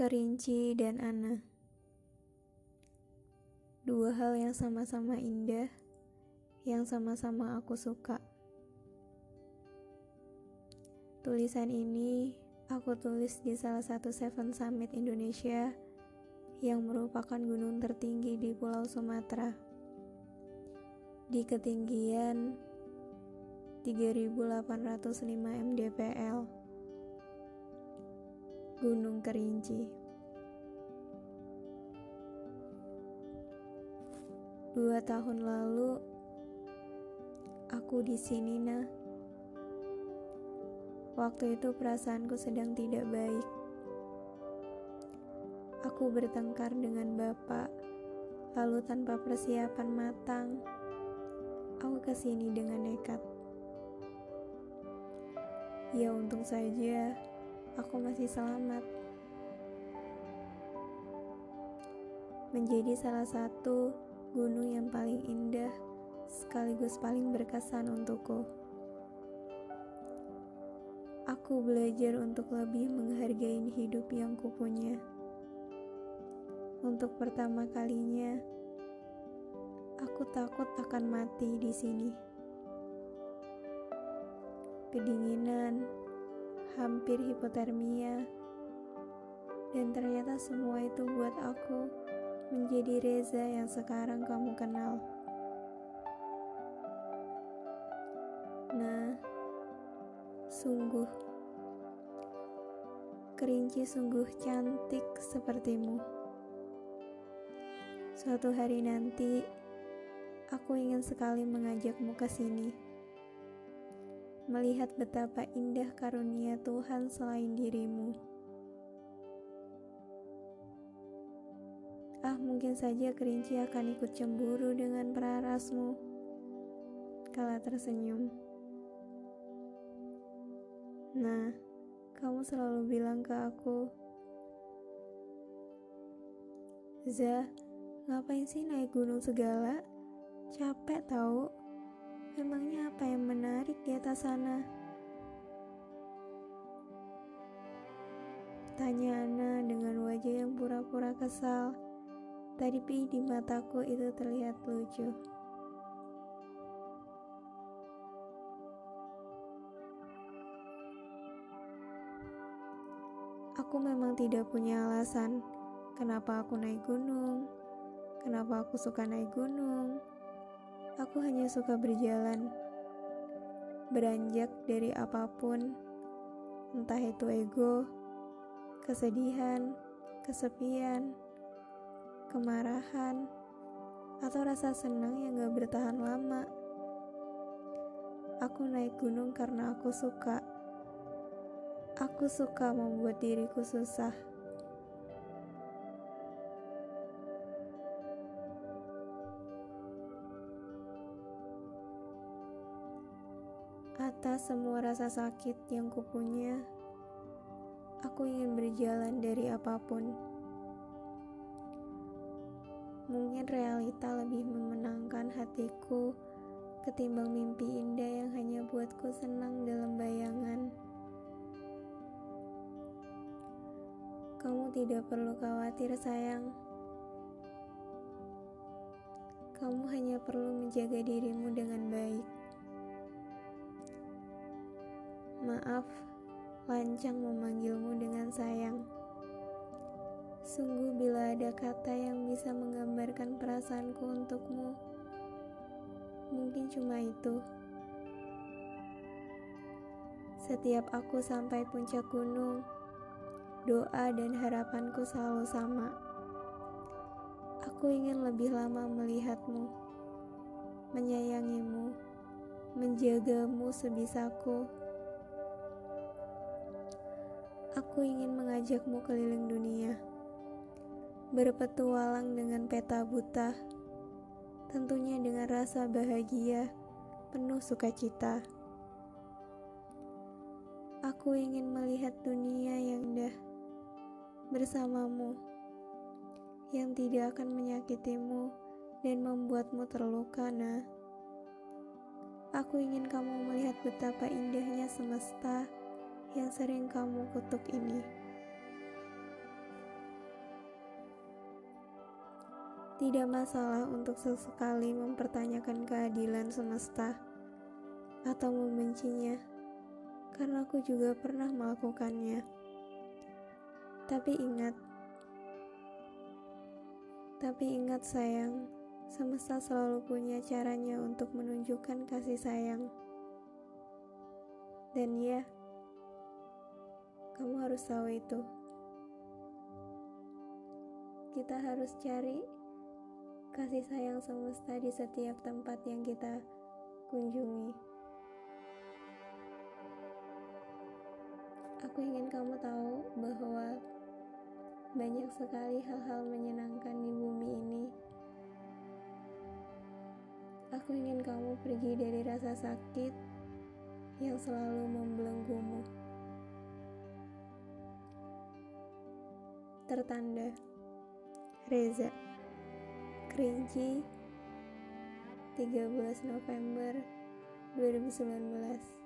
Kerinci dan Ana Dua hal yang sama-sama indah Yang sama-sama aku suka. Tulisan ini aku tulis di salah satu Seven Summit Indonesia Yang merupakan gunung tertinggi di Pulau Sumatera. Di ketinggian 3805 mdpl Gunung Kerinci. Dua tahun lalu, aku di sini, nah. Waktu itu perasaanku sedang tidak baik. Aku bertengkar dengan bapak, lalu tanpa persiapan matang, aku ke sini dengan nekat. Ya untung saja aku masih selamat. Menjadi salah satu gunung yang paling indah sekaligus paling berkesan untukku. Aku belajar untuk lebih menghargai hidup yang kupunya. Untuk pertama kalinya, aku takut akan mati di sini. Kedinginan, hampir hipotermia, dan ternyata semua itu buat aku menjadi Reza yang sekarang kamu kenal. Nah, sungguh kerinci sungguh cantik sepertimu. Suatu hari nanti, aku ingin sekali mengajakmu ke sini melihat betapa indah karunia Tuhan selain dirimu. Mungkin saja kerinci akan ikut cemburu dengan perarasmu. Kala tersenyum. Nah, kamu selalu bilang ke aku, Zah, ngapain sih naik gunung segala? Capek tahu. Emangnya apa yang menarik di atas sana? Tanya Ana dengan wajah yang pura-pura kesal. Tapi di mataku itu terlihat lucu. Aku memang tidak punya alasan kenapa aku naik gunung, kenapa aku suka naik gunung, Aku hanya suka berjalan, beranjak dari apa pun, entah itu ego, kesedihan, kesepian, kemarahan, atau rasa senang yang gak bertahan lama. Aku naik gunung karena aku suka. Aku suka membuat diriku susah. Atas semua rasa sakit yang kupunya, aku ingin berjalan dari apa pun. Mungkin realita lebih memenangkan hatiku ketimbang mimpi indah yang hanya buatku senang dalam bayangan. Kamu tidak perlu khawatir, sayang. Kamu hanya perlu menjaga dirimu dengan baik. Maaf, lancang memanggilmu dengan sayang. Sungguh bila ada kata yang bisa menggambarkan perasaanku untukmu, mungkin cuma itu. Setiap aku sampai puncak gunung, doa dan harapanku selalu sama. Aku ingin lebih lama melihatmu, menyayangimu, menjagamu sebisaku Aku ingin mengajakmu keliling dunia, berpetualang dengan peta buta, tentunya dengan rasa bahagia, penuh sukacita. Aku ingin melihat dunia yang indah bersamamu, yang tidak akan menyakitimu dan membuatmu terluka, nah. Aku ingin kamu melihat betapa indahnya semesta yang sering kamu kutuk ini. Tidak masalah untuk sesekali mempertanyakan keadilan semesta atau membencinya, karena aku juga pernah melakukannya. Tapi ingat, tapi ingat sayang, semesta selalu punya caranya untuk menunjukkan kasih sayang. Dan ya, kamu harus tahu itu. Kita harus cari kasih sayang semesta di setiap tempat yang kita kunjungi. Aku ingin kamu tahu bahwa banyak sekali hal-hal menyenangkan di bumi ini. Aku ingin kamu pergi dari rasa sakit yang selalu membelenggumu. Tertanda Reza Kerinci 13 November 2019